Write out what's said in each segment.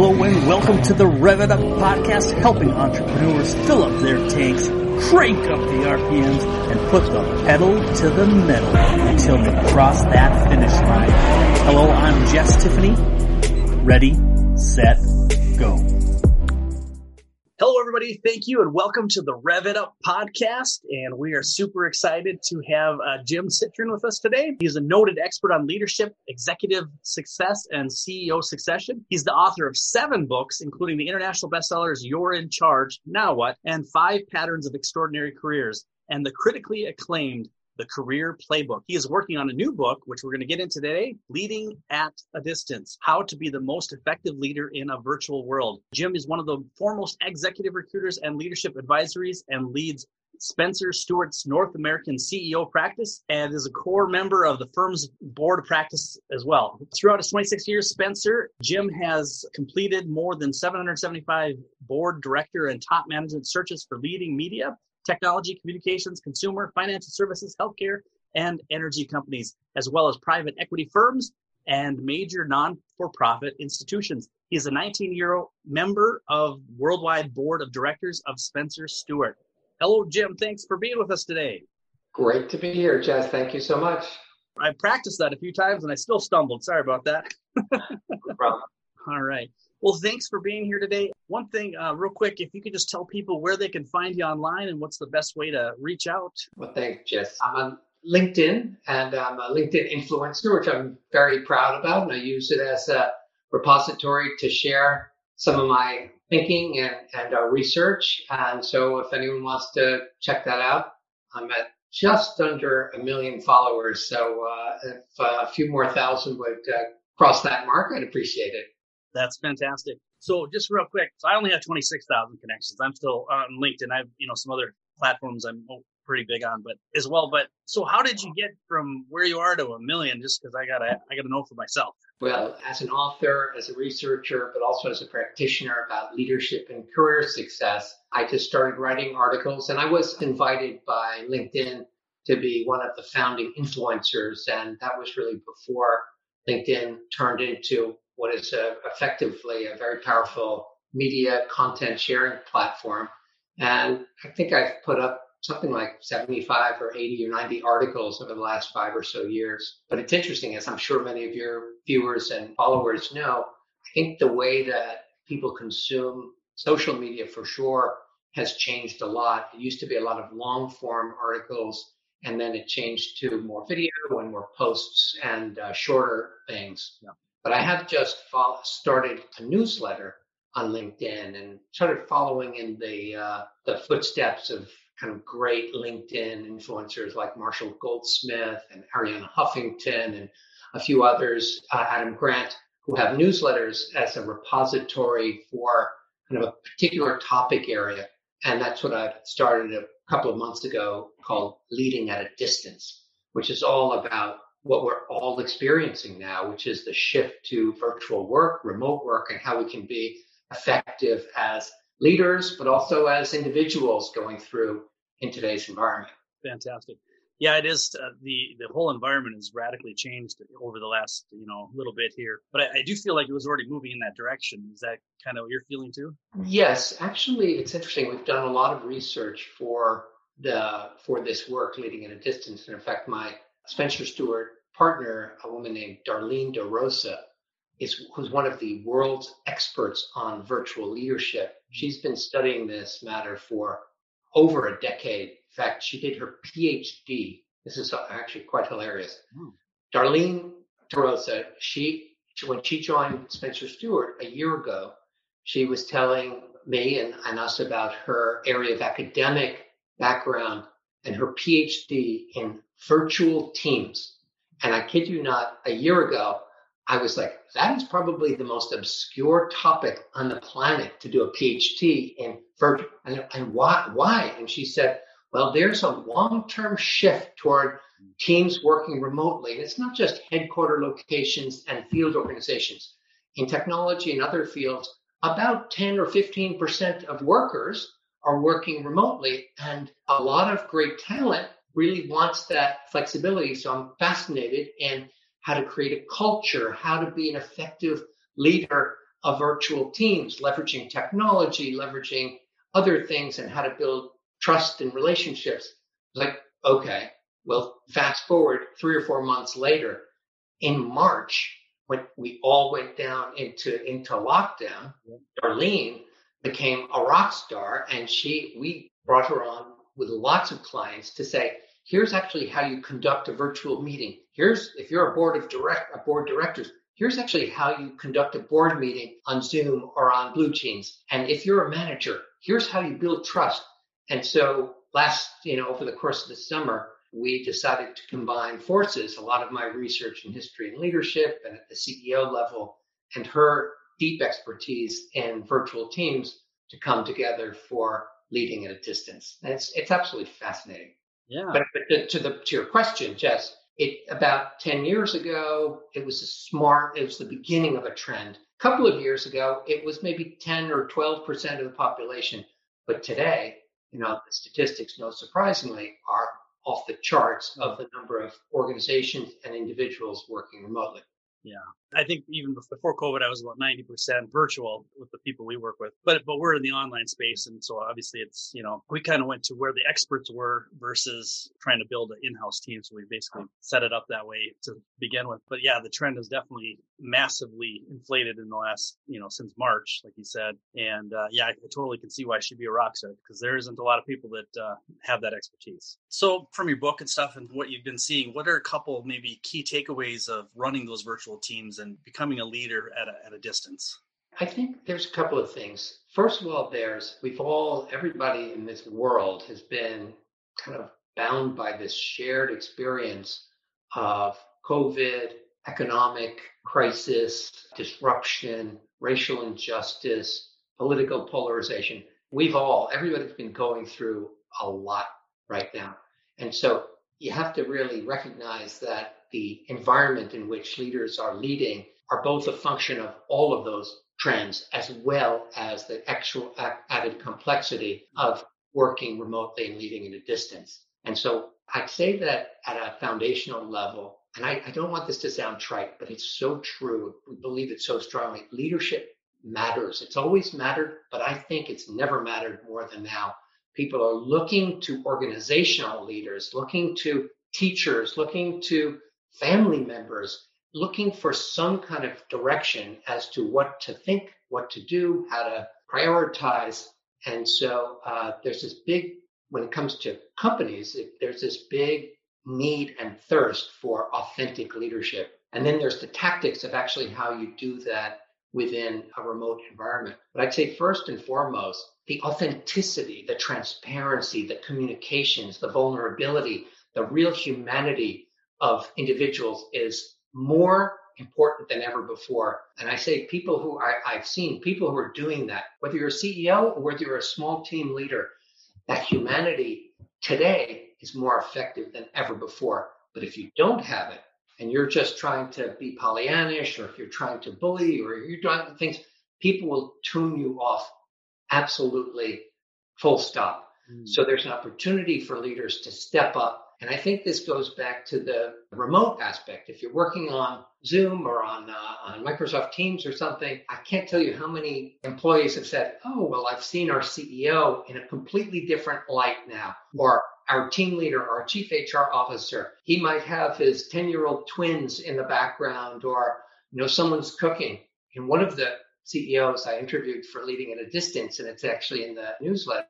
Hello and welcome to the Rev It Up podcast, helping entrepreneurs fill up their tanks, crank up the RPMs, and put the pedal to the metal until they cross that finish line. Hello, I'm Jess Tiffany. Ready, set. Hello, everybody. Thank you, and welcome to the Rev It Up podcast. And we are super excited to have uh, Jim Citrin with us today. He's a noted expert on leadership, executive success, and CEO succession. He's the author of seven books, including the international bestsellers "You're in Charge," "Now What," and Five Patterns of Extraordinary Careers, and the critically acclaimed the Career Playbook. He is working on a new book, which we're going to get into today Leading at a Distance How to Be the Most Effective Leader in a Virtual World. Jim is one of the foremost executive recruiters and leadership advisories and leads Spencer Stuart's North American CEO practice and is a core member of the firm's board of practice as well. Throughout his 26 years, Spencer, Jim has completed more than 775 board director and top management searches for leading media technology, communications, consumer, financial services, healthcare, and energy companies, as well as private equity firms and major non-for-profit institutions. He is a 19-year old member of Worldwide Board of Directors of Spencer Stuart. Hello, Jim. Thanks for being with us today. Great to be here, Jess. Thank you so much. I practiced that a few times and I still stumbled. Sorry about that. no problem. All right. Well, thanks for being here today. One thing, uh, real quick, if you could just tell people where they can find you online and what's the best way to reach out. Well, thanks, Jess. I'm on LinkedIn and I'm a LinkedIn influencer, which I'm very proud about. And I use it as a repository to share some of my thinking and, and uh, research. And so if anyone wants to check that out, I'm at just under a million followers. So uh, if uh, a few more thousand would uh, cross that mark, I'd appreciate it. That's fantastic. So just real quick, so I only have 26,000 connections. I'm still uh, on LinkedIn. I've, you know, some other platforms I'm pretty big on, but as well. But so how did you get from where you are to a million? Just because I gotta, I gotta know for myself. Well, as an author, as a researcher, but also as a practitioner about leadership and career success, I just started writing articles and I was invited by LinkedIn to be one of the founding influencers. And that was really before LinkedIn turned into what is a, effectively a very powerful media content sharing platform. And I think I've put up something like 75 or 80 or 90 articles over the last five or so years. But it's interesting, as I'm sure many of your viewers and followers know, I think the way that people consume social media for sure has changed a lot. It used to be a lot of long form articles, and then it changed to more video and more posts and uh, shorter things. Yeah. But I have just follow, started a newsletter on LinkedIn and started following in the uh, the footsteps of kind of great LinkedIn influencers like Marshall Goldsmith and Arianna Huffington and a few others, uh, Adam Grant, who have newsletters as a repository for kind of a particular topic area. And that's what I started a couple of months ago called Leading at a Distance, which is all about what we're all experiencing now, which is the shift to virtual work, remote work, and how we can be effective as leaders, but also as individuals going through in today's environment. Fantastic. Yeah, it is. Uh, the the whole environment has radically changed over the last you know little bit here, but I, I, do feel like it was already moving in that direction. Is that kind of what you're feeling too? Yes, actually, it's interesting. We've done a lot of research for the for this work, leading at a distance, and in fact, my Spencer Stuart partner, a woman named Darleen DeRosa, is who's one of the world's experts on virtual leadership. She's been studying this matter for over a decade. In fact, she did her PhD. This is actually quite hilarious. Mm. Darleen DeRosa, she when she joined Spencer Stuart a year ago, she was telling me and, and us about her area of academic background and her PhD in virtual teams. And I kid you not, a year ago, I was like, that is probably the most obscure topic on the planet to do a PhD in. And, and why? Why? And she said, well, there's a long-term shift toward teams working remotely. And it's not just headquarter locations and field organizations. In technology and other fields, about 10 or 15% of workers are working remotely and a lot of great talent really wants that flexibility. So I'm fascinated in how to create a culture, how to be an effective leader of virtual teams, leveraging technology, leveraging other things, and how to build trust and relationships. Like, okay, well, fast forward three or four months later, in March, when we all went down into into lockdown, Darleen became a rock star, and she we brought her on with lots of clients to say, here's actually how you conduct a virtual meeting. Here's if you're a board of direct a board directors, here's actually how you conduct a board meeting on Zoom or on BlueJeans. And if you're a manager, here's how you build trust. And so last, you know, over the course of the summer, we decided to combine forces, a lot of my research in history and leadership and at the CEO level, and her deep expertise in virtual teams to come together for leading at a distance. And it's it's absolutely fascinating. Yeah. But, but to the to your question, Jess, it about 10 years ago, it was a smart, it was the beginning of a trend. A couple of years ago, it was maybe 10 or 12% of the population. But today, you know, the statistics, no surprisingly, are off the charts of mm. the number of organizations and individuals working remotely. Yeah. I think even before COVID, I was about 90% virtual with the people we work with, but, but we're in the online space. And so obviously it's, you know, we kind of went to where the experts were versus trying to build an in-house team. So we basically set it up that way to begin with. But yeah, the trend has definitely massively inflated in the last, you know, since March, like you said. And uh, yeah, I, I totally can see why she'd be a rock star because there isn't a lot of people that uh, have that expertise. So from your book and stuff and what you've been seeing, what are a couple maybe key takeaways of running those virtual teams and becoming a leader at a, at a distance? I think there's a couple of things. First of all, there's we've all everybody in this world has been kind of bound by this shared experience of COVID, economic crisis, disruption, racial injustice, political polarization. We've all, everybody's been going through a lot right now. And so you have to really recognize that the environment in which leaders are leading are both a function of all of those trends as well as the actual added complexity of working remotely and leading at a distance. And so I'd say that at a foundational level, and I, I, don't want this to sound trite, but it's so true. We believe it so strongly. Leadership matters. It's always mattered, but I think it's never mattered more than now. People are looking to organizational leaders, looking to teachers, looking to family members looking for some kind of direction as to what to think, what to do, how to prioritize. And so uh, there's this big, when it comes to companies, it, there's this big need and thirst for authentic leadership. And then there's the tactics of actually how you do that within a remote environment. But I'd say first and foremost, the authenticity, the transparency, the communications, the vulnerability, the real humanity of individuals is more important than ever before. And I say people who I, I've seen people who are doing that, whether you're a CEO or whether you're a small team leader, that humanity today is more effective than ever before. But if you don't have it and you're just trying to be Pollyannish or if you're trying to bully or you're doing things, people will tune you off absolutely full stop. Mm. So there's an opportunity for leaders to step up and I think this goes back to the remote aspect. If you're working on Zoom or on, uh, on Microsoft Teams or something, I can't tell you how many employees have said, Oh, well, I've seen our CEO in a completely different light now. Or our team leader, our chief HR officer, he might have his 10 year old twins in the background or, you know, someone's cooking. And one of the CEOs I interviewed for leading at a distance, and it's actually in the newsletter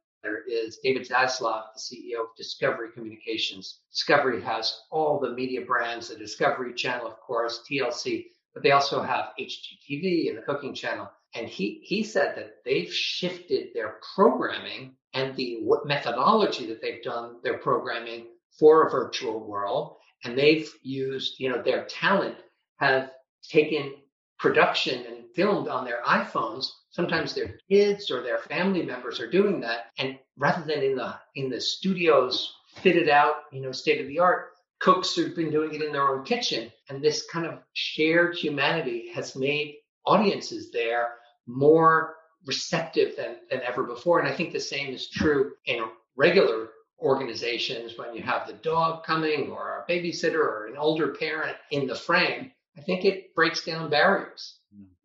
is David Zaslav, the CEO of Discovery Communications. Discovery has all the media brands, the Discovery Channel, of course, TLC, but they also have HGTV and the Cooking Channel. And he, he said that they've shifted their programming and the methodology that they've done their programming for a virtual world. And they've used, you know, their talent have taken production and filmed on their iPhones. Sometimes their kids or their family members are doing that. And rather than in the in the studios fitted out you know state of the art cooks have been doing it in their own kitchen. And this kind of shared humanity has made audiences there more receptive than, than ever before. And i think the same is true in regular organizations when you have the dog coming or a babysitter or an older parent in the frame. I think it breaks down barriers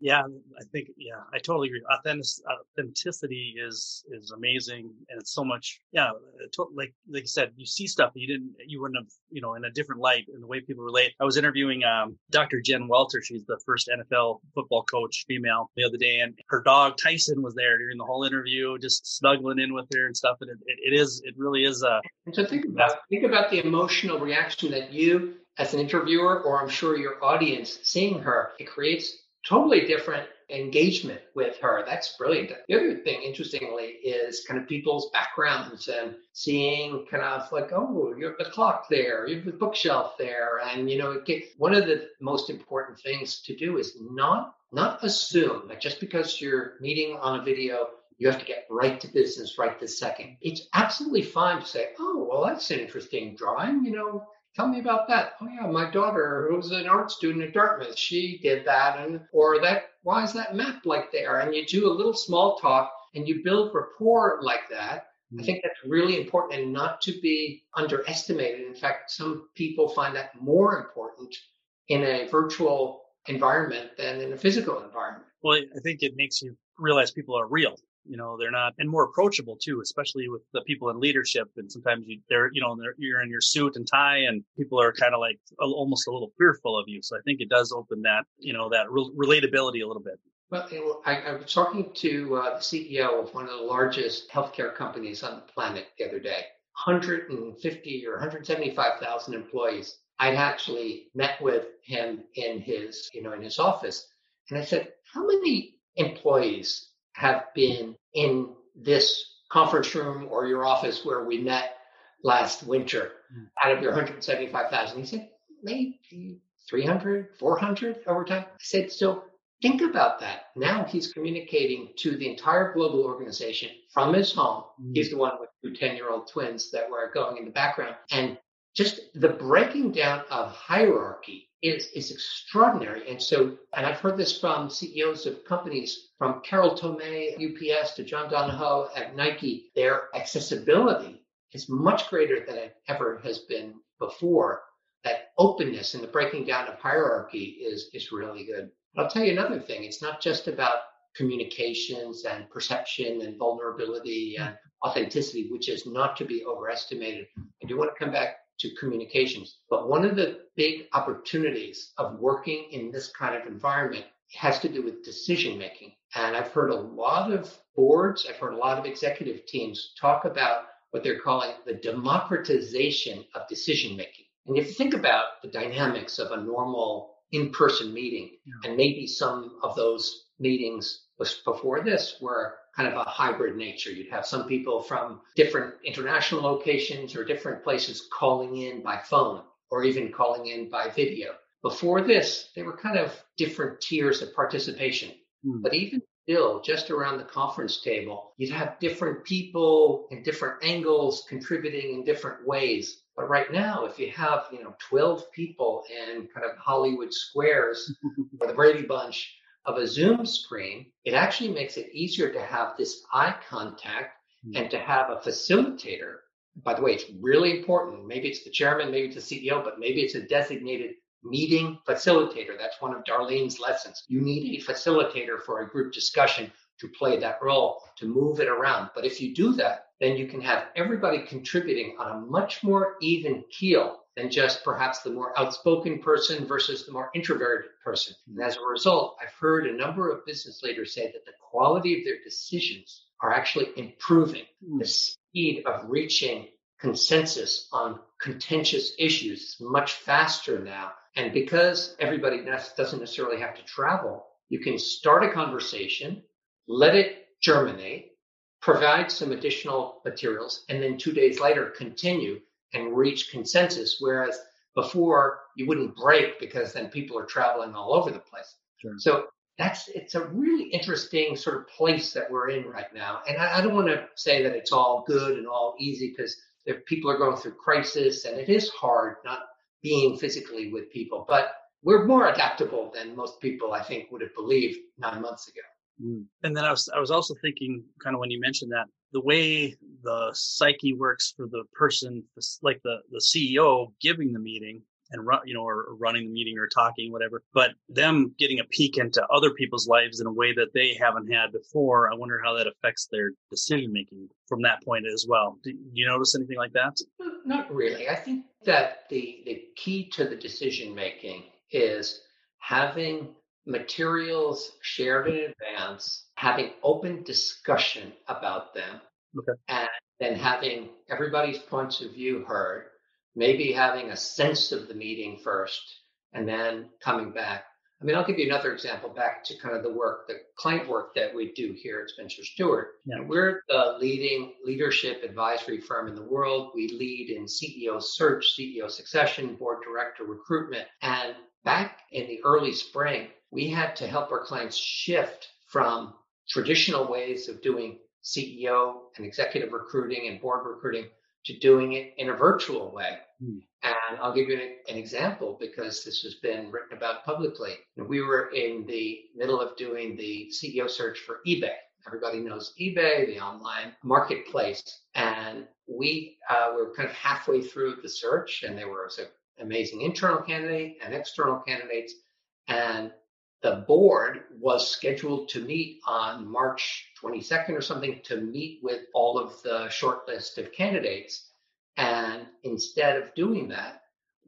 Yeah, I think yeah, I totally agree. Authentic, authenticity is is amazing, and it's so much. Yeah, like like you said, you see stuff you didn't, you wouldn't have, you know, in a different light in the way people relate. I was interviewing um, Dr. Jen Welter. She's the first NFL football coach, female, the other day, and her dog Tyson was there during the whole interview, just snuggling in with her and stuff. And it, it, it is, it really is a. And so think about think about the emotional reaction that you as an interviewer, or I'm sure your audience seeing her, it creates totally different engagement with her. That's brilliant. The other thing, interestingly, is kind of people's backgrounds and seeing kind of like, oh, you have the clock there, you have the bookshelf there, and you know, get, one of the most important things to do is not not assume that just because you're meeting on a video. You have to get right to business right this second. It's absolutely fine to say, oh, well, that's an interesting drawing. You know, Tell me about that. Oh yeah, my daughter, who's an art student at Dartmouth, she did that, and or that. Why is that map like there? And you do a little small talk, and you build rapport like that. I mm. think that's really important and not to be underestimated. In fact, some people find that more important in a virtual environment than in a physical environment. Well, I think it makes you realize people are real you know they're not and more approachable too especially with the people in leadership and sometimes you they're you know they're, you're in your suit and tie and people are kind of like a, almost a little fearful of you so i think it does open that you know that re- relatability a little bit well, I, I was talking to uh, the CEO of one of the largest healthcare companies on the planet the other day. 150 or 175,000 employees. i'd actually met with him in his, you know, in his office, and I said, "How many employees have been in this conference room or your office where we met last winter mm. out of your 175,000? He said, maybe 300, 400 over time. I said, so think about that. Now he's communicating to the entire global organization from his home. Mm. He's the one with two 10 year old twins that were going in the background. And just the breaking down of hierarchy is, is extraordinary. And so, and I've heard this from CEOs of companies from Carol Tomé, UPS to John Donahoe at Nike, their accessibility is much greater than it ever has been before. That openness and the breaking down of hierarchy is, is really good. I'll tell you another thing. It's not just about communications and perception and vulnerability and authenticity, which is not to be overestimated. I do want to come back to communications. But one of the big opportunities of working in this kind of environment has to do with decision making. And I've heard a lot of boards, I've heard a lot of executive teams talk about what they're calling the democratization of decision making. And if you think about the dynamics of a normal in person meeting, yeah. and maybe some of those meetings before this were kind of a hybrid nature. You'd have some people from different international locations or different places calling in by phone or even calling in by video. Before this, they were kind of different tiers of participation. Mm. But even still, just around the conference table, you'd have different people in different angles contributing in different ways. But right now, if you have, you know, 12 people in kind of Hollywood squares or the Brady Bunch, of a Zoom screen, it actually makes it easier to have this eye contact mm-hmm. and to have a facilitator. By the way, it's really important. Maybe it's the chairman, maybe it's the CEO, but maybe it's a designated meeting facilitator. That's one of Darleen's lessons. You need a facilitator for a group discussion to play that role, to move it around. But if you do that, then you can have everybody contributing on a much more even keel than just perhaps the more outspoken person versus the more introverted person. And as a result, I've heard a number of business leaders say that the quality of their decisions are actually improving. Mm. The speed of reaching consensus on contentious issues is much faster now. And because everybody doesn't necessarily have to travel, you can start a conversation, let it germinate, provide some additional materials, and then two days later continue and reach consensus. Whereas before you wouldn't break because then people are traveling all over the place. Sure. So that's it's a really interesting sort of place that we're in right now. And I, I don't want to say that it's all good and all easy because people are going through crisis and it is hard not being physically with people. But we're more adaptable than most people I think would have believed nine months ago. Mm. And then I was I was also thinking kind of when you mentioned that the way the psyche works for the person like the the CEO giving the meeting and run, you know, or running the meeting or talking, whatever. But them getting a peek into other people's lives in a way that they haven't had before, I wonder how that affects their decision making from that point as well. Do you notice anything like that? Not really. I think that the the key to the decision making is having materials shared in advance, having open discussion about them, okay. and then having everybody's points of view heard, maybe having a sense of the meeting first, and then coming back. I mean, I'll give you another example back to kind of the work, the client work that we do here at Spencer Stuart. Yeah. We're the leading leadership advisory firm in the world. We lead in CEO search, CEO succession, board director recruitment. And back in the early spring, we had to help our clients shift from traditional ways of doing CEO and executive recruiting and board recruiting to doing it in a virtual way. Hmm. And I'll give you an, an, example because this has been written about publicly. We were in the middle of doing the CEO search for eBay. Everybody knows eBay, the online marketplace. And we uh, were kind of halfway through the search, and there was an amazing internal candidate and external candidates. And the board was scheduled to meet on March 22nd or something to meet with all of the short list of candidates. And instead of doing that,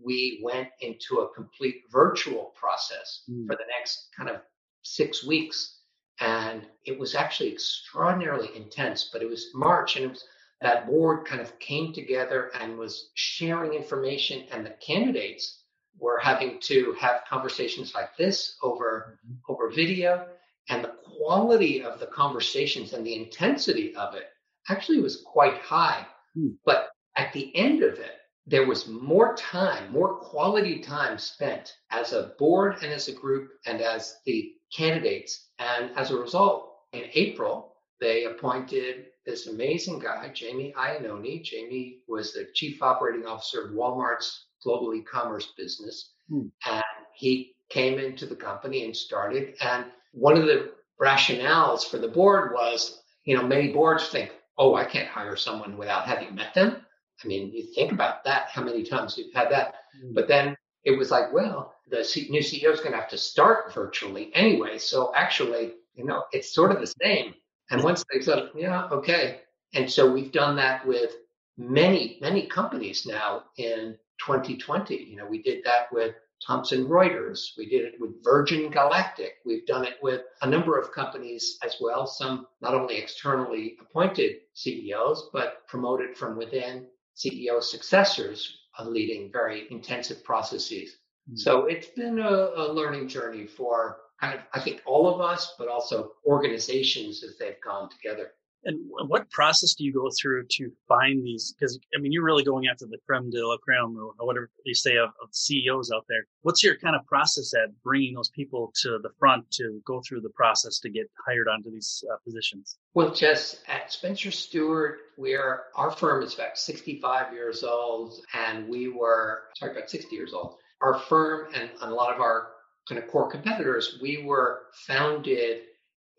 we went into a complete virtual process mm. for the next kind of six weeks. And it was actually extraordinarily intense, but it was March and it was that board kind of came together and was sharing information and the candidates we're having to have conversations like this over mm-hmm. over video and the quality of the conversations and the intensity of it actually was quite high mm. but at the end of it there was more time more quality time spent as a board and as a group and as the candidates and as a result in april they appointed this amazing guy jamie iannone jamie was the chief operating officer of walmart's global e-commerce business. Hmm. And he came into the company and started. And one of the rationales for the board was, you know, many boards think, oh, I can't hire someone without having met them. I mean, you think about that, how many times you've had that. Hmm. But then it was like, well, the new CEO is going to have to start virtually anyway. So actually, you know, it's sort of the same. And once they said, yeah, okay. And so we've done that with many, many companies now in 2020. You know, we did that with Thomson Reuters. We did it with Virgin Galactic. We've done it with a number of companies as well, some not only externally appointed CEOs, but promoted from within CEO successors leading very intensive processes. Mm-hmm. So it's been a, a learning journey for kind of, I think, all of us, but also organizations as they've gone together. And what process do you go through to find these? Because I mean, you're really going after the creme de la creme, or whatever you say of, of, CEOs out there. What's your kind of process at bringing those people to the front to go through the process to get hired onto these uh, positions? Well, Jess, at Spencer Stuart, we're our firm is about 65 years old, and we were sorry about 60 years old. Our firm and a lot of our kind of core competitors, we were founded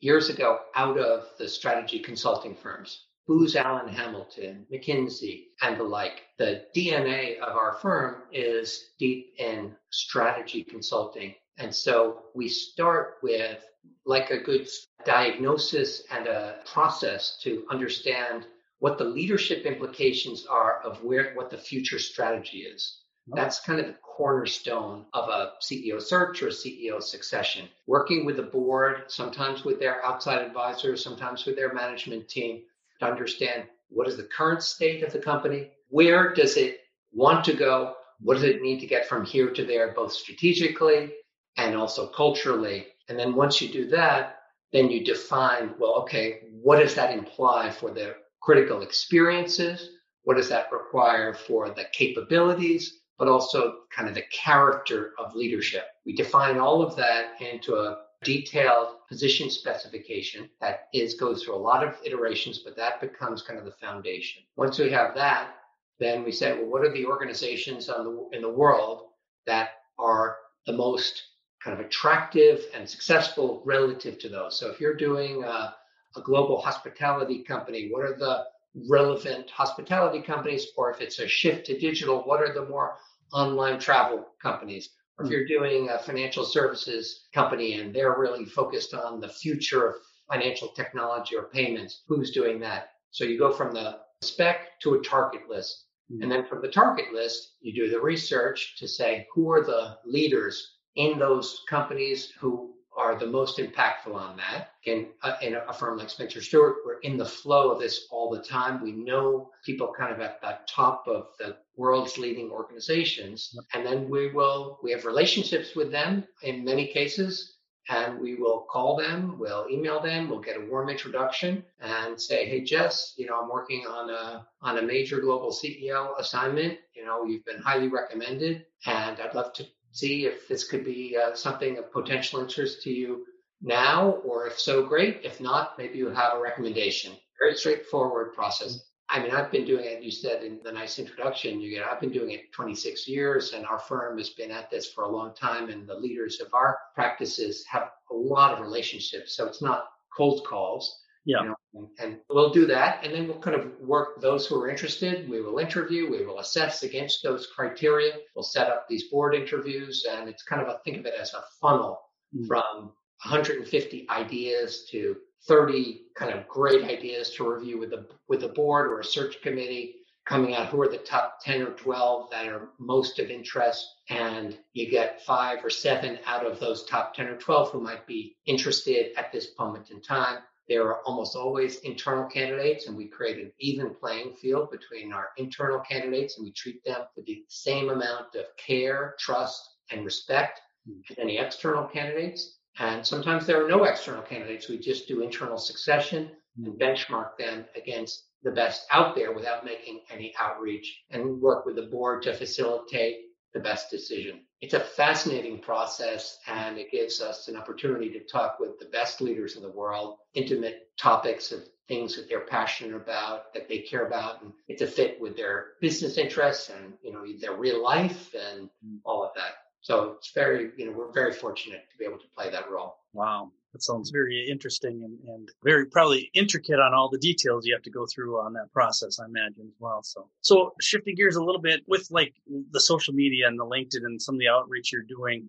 years ago out of the strategy consulting firms. Booz Allen Hamilton, McKinsey, and the like. The DNA of our firm is deep in strategy consulting. And so we start with like a good diagnosis and a process to understand what the leadership implications are of where what the future strategy is. That's kind of the cornerstone of a CEO search or CEO succession. Working with the board, sometimes with their outside advisors, sometimes with their management team to understand what is the current state of the company? Where does it want to go? What does it need to get from here to there, both strategically and also culturally? And then once you do that, then you define, well, okay, what does that imply for the critical experiences? What does that require for the capabilities? But also kind of the character of leadership. We define all of that into a detailed position specification that is goes through a lot of iterations, but that becomes kind of the foundation. Once we have that, then we say, well, what are the organizations the, in the world that are the most kind of attractive and successful relative to those? So if you're doing a, a global hospitality company, what are the relevant hospitality companies? Or if it's a shift to digital, what are the more online travel companies, or if hmm. you're doing a financial services company and they're really focused on the future of financial technology or payments, who's doing that? So you go from the spec to a target list. Hmm. And then from the target list, you do the research to say who are the leaders in those companies who are the most impactful on that. Uh, in a, in a firm like Spencer Stuart, we're in the flow of this all the time. We know people kind of at the top of the world's leading organizations, and then we will we have relationships with them in many cases. And we will call them, we'll email them, we'll get a warm introduction and say, "Hey, Jess, you know, I'm working on a on a major global CEO assignment. You know, you've been highly recommended, and I'd love to see if this could be uh, something of potential interest to you now, or if so, great. If not, maybe you have a recommendation. Very straightforward process. I mean, I've been doing it, you said in the nice introduction, you get, I've been doing it 26 years and our firm has been at this for a long time and the leaders of our practices have a lot of relationships. So it's not cold calls. Yeah. You know, and, we'll do that. And then we'll kind of work those who are interested. We will interview, we will assess against those criteria. We'll set up these board interviews and it's kind of a, think of it as a funnel mm. from 150 ideas to 30 kind of great ideas to review with the with the board or a search committee coming out who are the top 10 or 12 that are most of interest and you get five or seven out of those top 10 or 12 who might be interested at this moment in time there are almost always internal candidates, and we create an even playing field between our internal candidates, and we treat them with the same amount of care, trust, and respect hmm. as any external candidates. And sometimes there are no external candidates. We just do internal succession and hmm. benchmark them against the best out there without making any outreach and work with the board to facilitate the best decision. It's a fascinating process and it gives us an opportunity to talk with the best leaders in the world, intimate topics of things that they're passionate about, that they care about, and it's a fit with their business interests and you know their real life and mm. all of that. So it's very, you know, we're very fortunate to be able to play that role. Wow. That sounds very interesting and, and very probably intricate on all the details you have to go through on that process, I imagine as well. So, so shifting gears a little bit with like the social media and the LinkedIn and some of the outreach you're doing,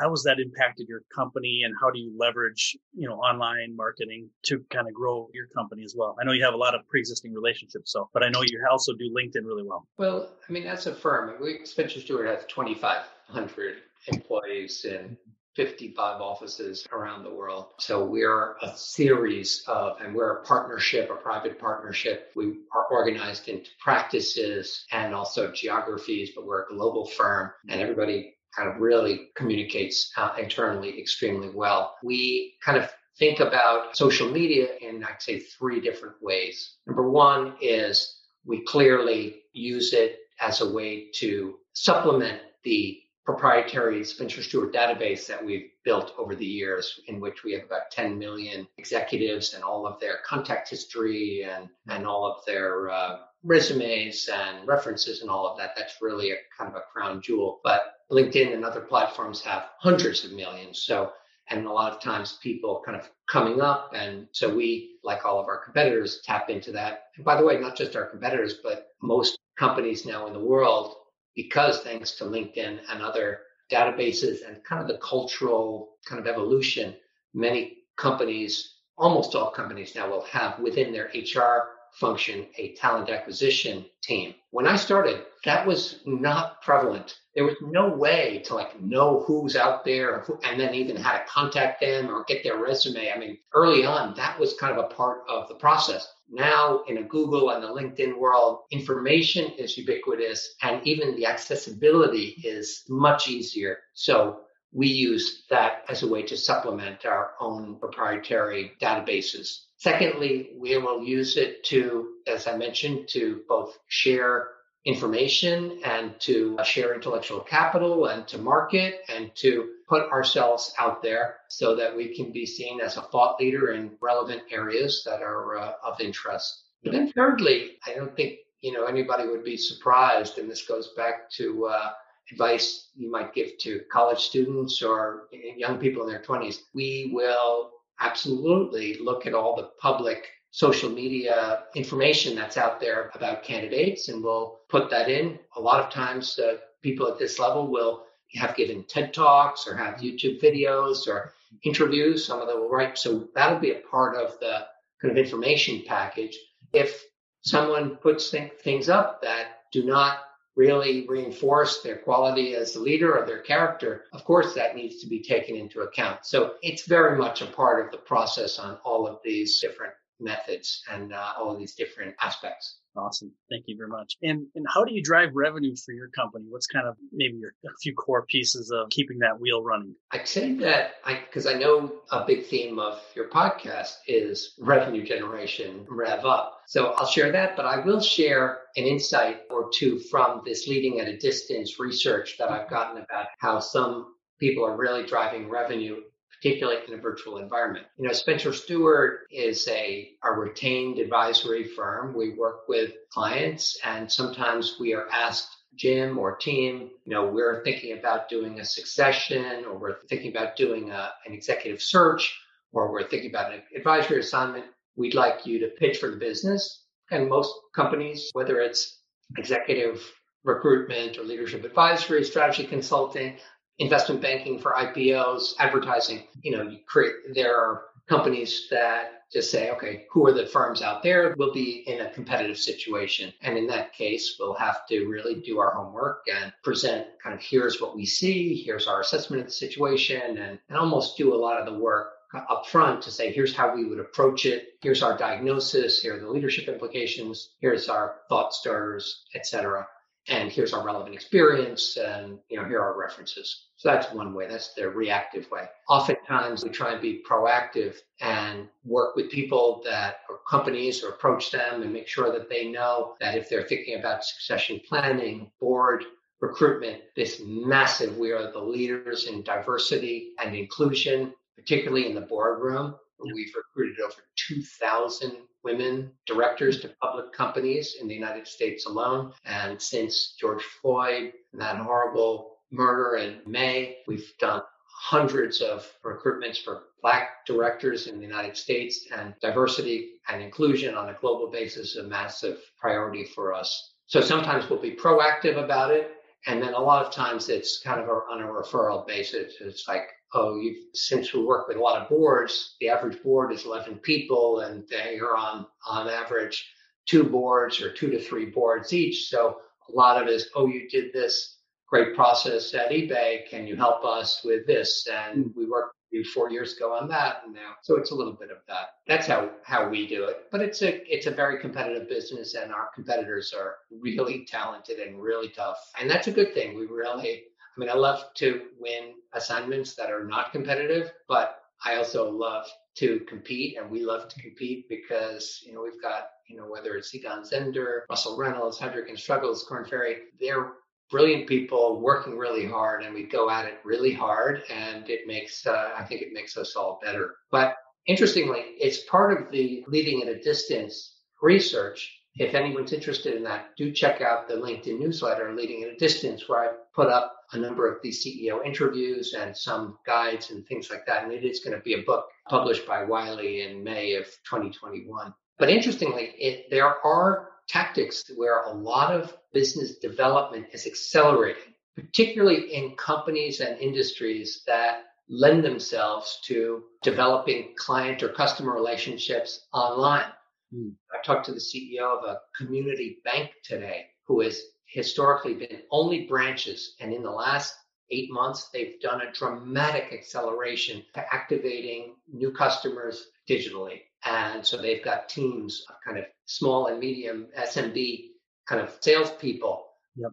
how has that impacted your company and how do you leverage, you know, online marketing to kind of grow your company as well? I know you have a lot of pre-existing relationships, so, but I know you also do LinkedIn really well. Well, I mean, that's a firm, we, Spencer Stuart has 2,500 employees and 55 offices around the world. So we're a series of, and we're a partnership, a private partnership. We are organized into practices and also geographies, but we're a global firm and everybody kind of really communicates uh, internally extremely well. We kind of think about social media in, I'd say, three different ways. Number one is we clearly use it as a way to supplement the proprietary Spencer Stuart database that we've built over the years, in which we have about 10 million executives and all of their contact history and, and all of their uh, resumes and references and all of that. That's really a kind of a crown jewel. But LinkedIn and other platforms have hundreds of millions. So, and a lot of times people kind of coming up. And so we, like all of our competitors, tap into that. And by the way, not just our competitors, but most companies now in the world because thanks to LinkedIn and other databases and kind of the cultural kind of evolution, many companies, almost all companies now will have within their HR function a talent acquisition team. When I started, that was not prevalent. There was no way to like know who's out there and then even how to contact them or get their resume. I mean, early on, that was kind of a part of the process. Now in a Google and a LinkedIn world, information is ubiquitous and even the accessibility is much easier. So we use that as a way to supplement our own proprietary databases. Secondly, we will use it to, as I mentioned, to both share information and to share intellectual capital and to market and to put ourselves out there so that we can be seen as a thought leader in relevant areas that are uh, of interest. But then thirdly, I don't think, you know, anybody would be surprised. And this goes back to, uh, advice you might give to college students or young people in their 20s. We will absolutely look at all the public social media information that's out there about candidates and we'll put that in. A lot of times, uh, people at this level will have given TED Talks or have YouTube videos or interviews. Some of them will write. So that'll be a part of the kind of information package. If someone puts th- things up that do not really reinforce their quality as a leader or their character, of course, that needs to be taken into account. So it's very much a part of the process on all of these different methods and uh, all of these different aspects. Awesome. Thank you very much. And and how do you drive revenue for your company? What's kind of maybe your a few core pieces of keeping that wheel running? I'd say that I because I know a big theme of your podcast is revenue generation, rev up. So I'll share that, but I will share an insight or two from this leading at a distance research that I've gotten about how some people are really driving revenue particularly in a virtual environment. You know, Spencer Stuart is a, a retained advisory firm. We work with clients and sometimes we are asked Jim or team, you know, we're thinking about doing a succession or we're thinking about doing a, an executive search or we're thinking about an advisory assignment. We'd like you to pitch for the business. And most companies, whether it's executive recruitment or leadership advisory, strategy consulting, investment banking for IPOs, advertising. You know, you create, there are companies that just say, okay, who are the firms out there? We'll be in a competitive situation. And in that case, we'll have to really do our homework and present kind of here's what we see, here's our assessment of the situation, and, and almost do a lot of the work up front to say, here's how we would approach it. Here's our diagnosis. Here are the leadership implications. Here's our thought starters, et cetera and here's our relevant experience and you know here are our references. So that's one way. That's the reactive way. Oftentimes we try and be proactive and work with people that or companies or approach them and make sure that they know that if they're thinking about succession planning board recruitment this massive we are the leaders in diversity and inclusion particularly in the boardroom. We've recruited over 2,000 women directors to public companies in the United States alone. And since George Floyd and that horrible murder in May, we've done hundreds of recruitments for Black directors in the United States and diversity and inclusion on a global basis is a massive priority for us. So sometimes we'll be proactive about it. And then a lot of times it's kind of on a referral basis. It's like, oh, you've since we work with a lot of boards, the average board is 11 people and they are on, on average two boards or two to three boards each. So a lot of it is, oh, you did this great process at eBay. Can you help us with this? And we worked four years ago on that and now. So it's a little bit of that. That's how, how we do it. But it's a, it's a very competitive business and our competitors are really talented and really tough. And that's a good thing. We really, I mean, I love to win assignments that are not competitive, but I also love to compete and we love to compete because, you know, we've got, you know, whether it's Egon Zehnder, Russell Reynolds, Heidrick and Struggles, Korn Ferry, they're brilliant people working really hard and we go at it really hard and it makes, uh, I think it makes us all better. But interestingly, it's part of the leading at a distance research if anyone's interested in that, do check out the LinkedIn newsletter, Leading at a Distance, where I put up a number of these CEO interviews and some guides and things like that. And it is going to be a book published by Wiley in May of 2021. But interestingly, it, there are tactics where a lot of business development is accelerating, particularly in companies and industries that lend themselves to developing client or customer relationships online. Mm. I talked to the CEO of a community bank today who has historically been only branches. And in the last eight months, they've done a dramatic acceleration to activating new customers digitally. And so they've got teams of kind of small and medium SMB kind of salespeople Yep.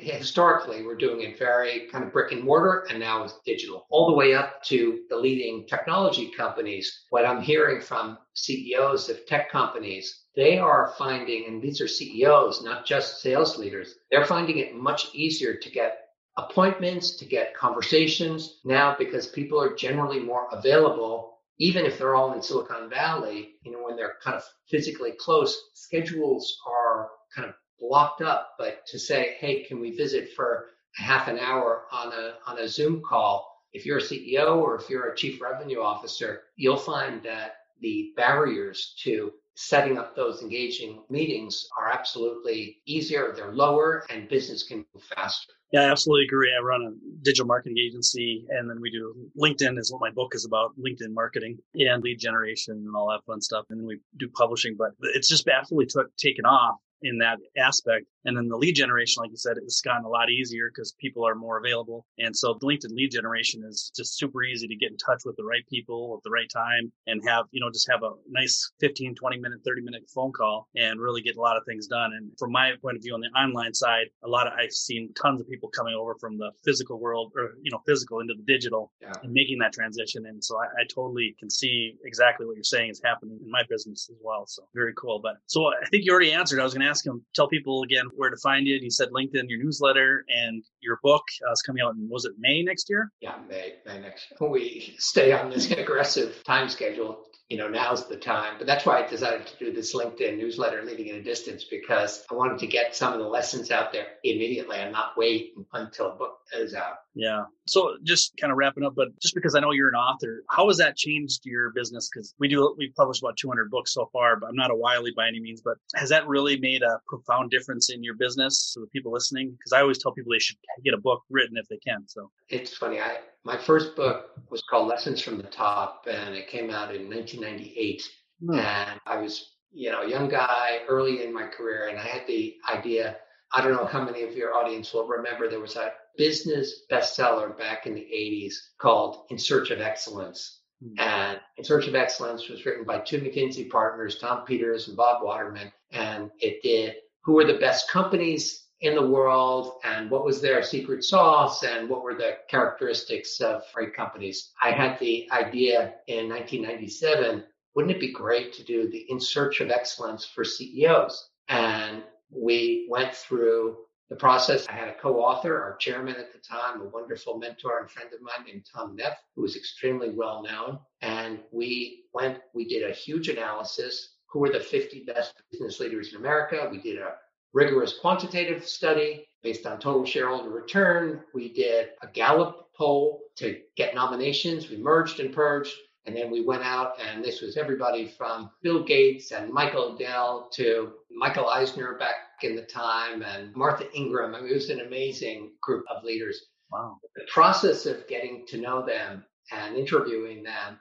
Historically, we're doing it very kind of brick and mortar, and now it's digital, all the way up to the leading technology companies. What I'm hearing from CEOs of tech companies, they are finding, and these are CEOs, not just sales leaders, they're finding it much easier to get appointments, to get conversations now because people are generally more available even if they're all in Silicon Valley, you know, when they're kind of physically close, schedules are kind of blocked up, but to say, hey, can we visit for a half an hour on a on a Zoom call? If you're a CEO or if you're a chief revenue officer, you'll find that the barriers to setting up those engaging meetings are absolutely easier, they're lower, and business can move faster. Yeah, I absolutely agree. I run a digital marketing agency and then we do LinkedIn is what my book is about, LinkedIn marketing and lead generation and all that fun stuff. And then we do publishing, but it's just absolutely took, taken off in that aspect. And then the lead generation, like you said, it's gotten a lot easier because people are more available. And so the LinkedIn lead generation is just super easy to get in touch with the right people at the right time and have, you know, just have a nice 15, 20 minute, 30 minute phone call and really get a lot of things done. And from my point of view on the online side, a lot of, I've seen tons of people coming over from the physical world or, you know, physical into the digital yeah. and making that transition. And so I, I totally can see exactly what you're saying is happening in my business as well. So very cool. But so I think you already answered. I was going to ask him, tell people again where to find you. He said LinkedIn, your newsletter, and your book uh, is coming out in, was it May next year? Yeah, May, May next year. We stay on this aggressive time schedule you know, now's the time. But that's why I decided to do this LinkedIn newsletter, Leading in a Distance, because I wanted to get some of the lessons out there immediately and not wait until a book is out. Yeah. So just kind of wrapping up, but just because I know you're an author, how has that changed your business? Because we do, we've published about 200 books so far, but I'm not a Wiley by any means, but has that really made a profound difference in your business to the people listening? Because I always tell people they should get a book written if they can. So it's funny. I, my first book was called Lessons from the Top, and it came out in 1998. Hmm. And I was, you know, a young guy early in my career, and I had the idea. I don't know how many of your audience will remember there was a business bestseller back in the 80s called In Search of Excellence. Hmm. And In Search of Excellence was written by two McKinsey partners, Tom Peters and Bob Waterman. And it did who were the best companies in the world and what was their secret sauce and what were the characteristics of great companies. I had the idea in 1997 wouldn't it be great to do the in search of excellence for CEOs? And we went through the process. I had a co-author, our chairman at the time, a wonderful mentor and friend of mine named Tom Neff, who was extremely well known. And we went, we did a huge analysis. Who were the 50 best business leaders in America? We did a rigorous quantitative study based on total shareholder return. We did a Gallup poll to get nominations. We merged and purged. And then we went out, and this was everybody from Bill Gates and Michael Dell to Michael Eisner back in the time and Martha Ingram. I mean, it was an amazing group of leaders. Wow. The process of getting to know them and interviewing them,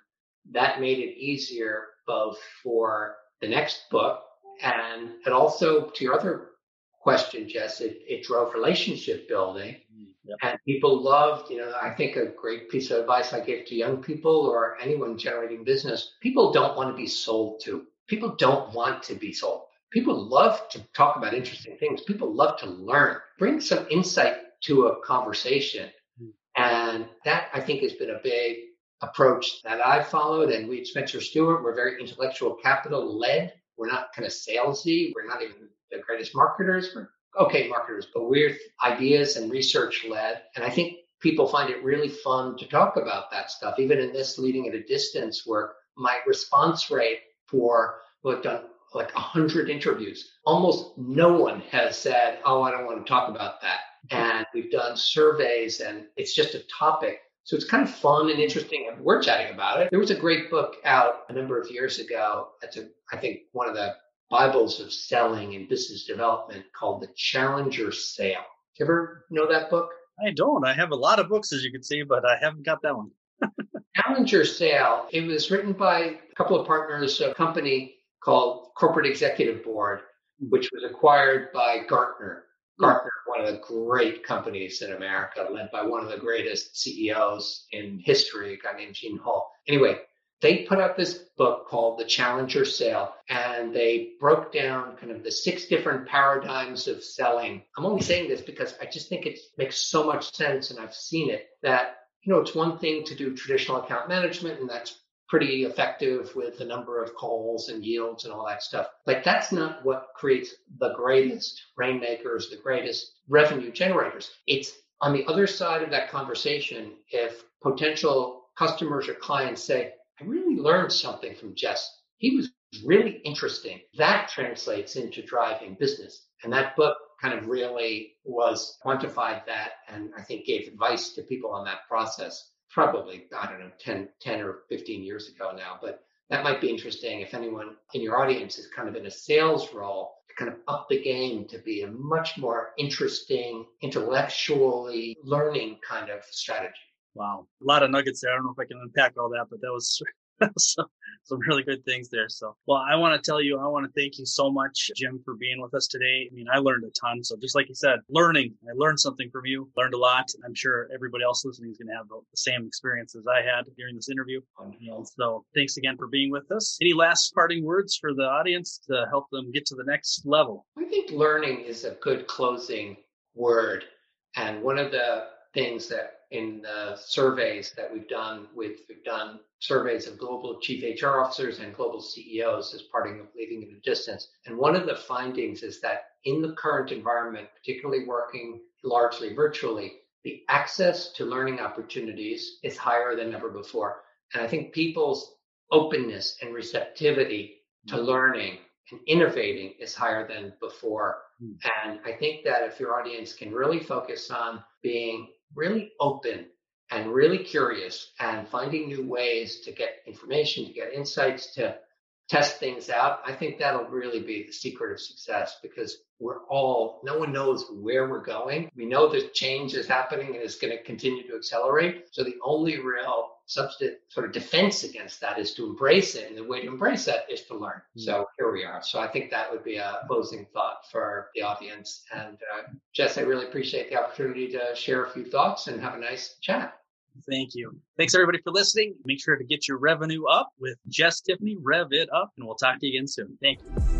that made it easier both for the next book and it also, to your other question, Jess, it, it drove relationship building. Mm, yep. And people loved, you know, I think a great piece of advice I give to young people or anyone generating business people don't want to be sold to. People don't want to be sold. People love to talk about interesting things. People love to learn. Bring some insight to a conversation. Mm. And that I think has been a big approach that I've followed. And we at Spencer Stuart, we're very intellectual capital led. We're not kind of salesy. We're not even the greatest marketers. We're okay marketers, but we're ideas and research led. And I think people find it really fun to talk about that stuff. Even in this leading at a distance work, my response rate for well, I've done like a hundred interviews. Almost no one has said, "Oh, I don't want to talk about that." And we've done surveys, and it's just a topic. So it's kind of fun and interesting, and we're chatting about it. There was a great book out a number of years ago. That's a, I think, one of the Bibles of selling and business development called The Challenger Sale. Do you ever know that book? I don't. I have a lot of books, as you can see, but I haven't got that one. Challenger Sale. It was written by a couple of partners, a company called Corporate Executive Board, hmm. which was acquired by Gartner. Hmm. Gartner, one of the great companies in America, led by one of the greatest CEOs in history, a guy named Gene Hall. Anyway, they put out this book called The Challenger Sale, and they broke down kind of the six different paradigms of selling. I'm only saying this because I just think it makes so much sense, and I've seen it that, you know, it's one thing to do traditional account management, and that's pretty effective with the number of calls and yields and all that stuff. But that's not what creates the greatest rainmakers, the greatest revenue generators. It's on the other side of that conversation, if potential customers or clients say, I really learned something from Jess. He was really interesting. That translates into driving business. And that book kind of really was quantified that and I think gave advice to people on that process. Probably, I don't know, 10, 10 or 15 years ago now. But that might be interesting if anyone in your audience is kind of in a sales role to kind of up the game to be a much more interesting, intellectually learning kind of strategy. Wow. A lot of nuggets there. I don't know if I can unpack all that, but that was some, some really good things there. So, well, I want to tell you, I want to thank you so much, Jim, for being with us today. I mean, I learned a ton. So just like you said, learning, I learned something from you, learned a lot. I'm sure everybody else listening is going to have the same experience as I had during this interview. And so thanks again for being with us. Any last parting words for the audience to help them get to the next level? I think learning is a good closing word. And one of the things that in the surveys that we've done with we've done surveys of global chief HR officers and global CEOs as part of leading in the distance. And one of the findings is that in the current environment, particularly working largely virtually, the access to learning opportunities is higher than ever before. And I think people's openness and receptivity to mm-hmm. learning and innovating is higher than before. Mm. And I think that if your audience can really focus on being really open and really curious and finding new ways to get information, to get insights, to test things out, I think that'll really be the secret of success because we're all, no one knows where we're going. We know that change is happening and it's going to continue to accelerate. So the only real substantive sort of defense against that is to embrace it. And the way to embrace that is to learn. Mm-hmm. So here we are. So I think that would be a closing thought for the audience. And uh, Jess, I really appreciate the opportunity to share a few thoughts and have a nice chat. Thank you. Thanks everybody for listening. Make sure to get your revenue up with Jess Tiffany, Rev It Up, and we'll talk to you again soon. Thank you.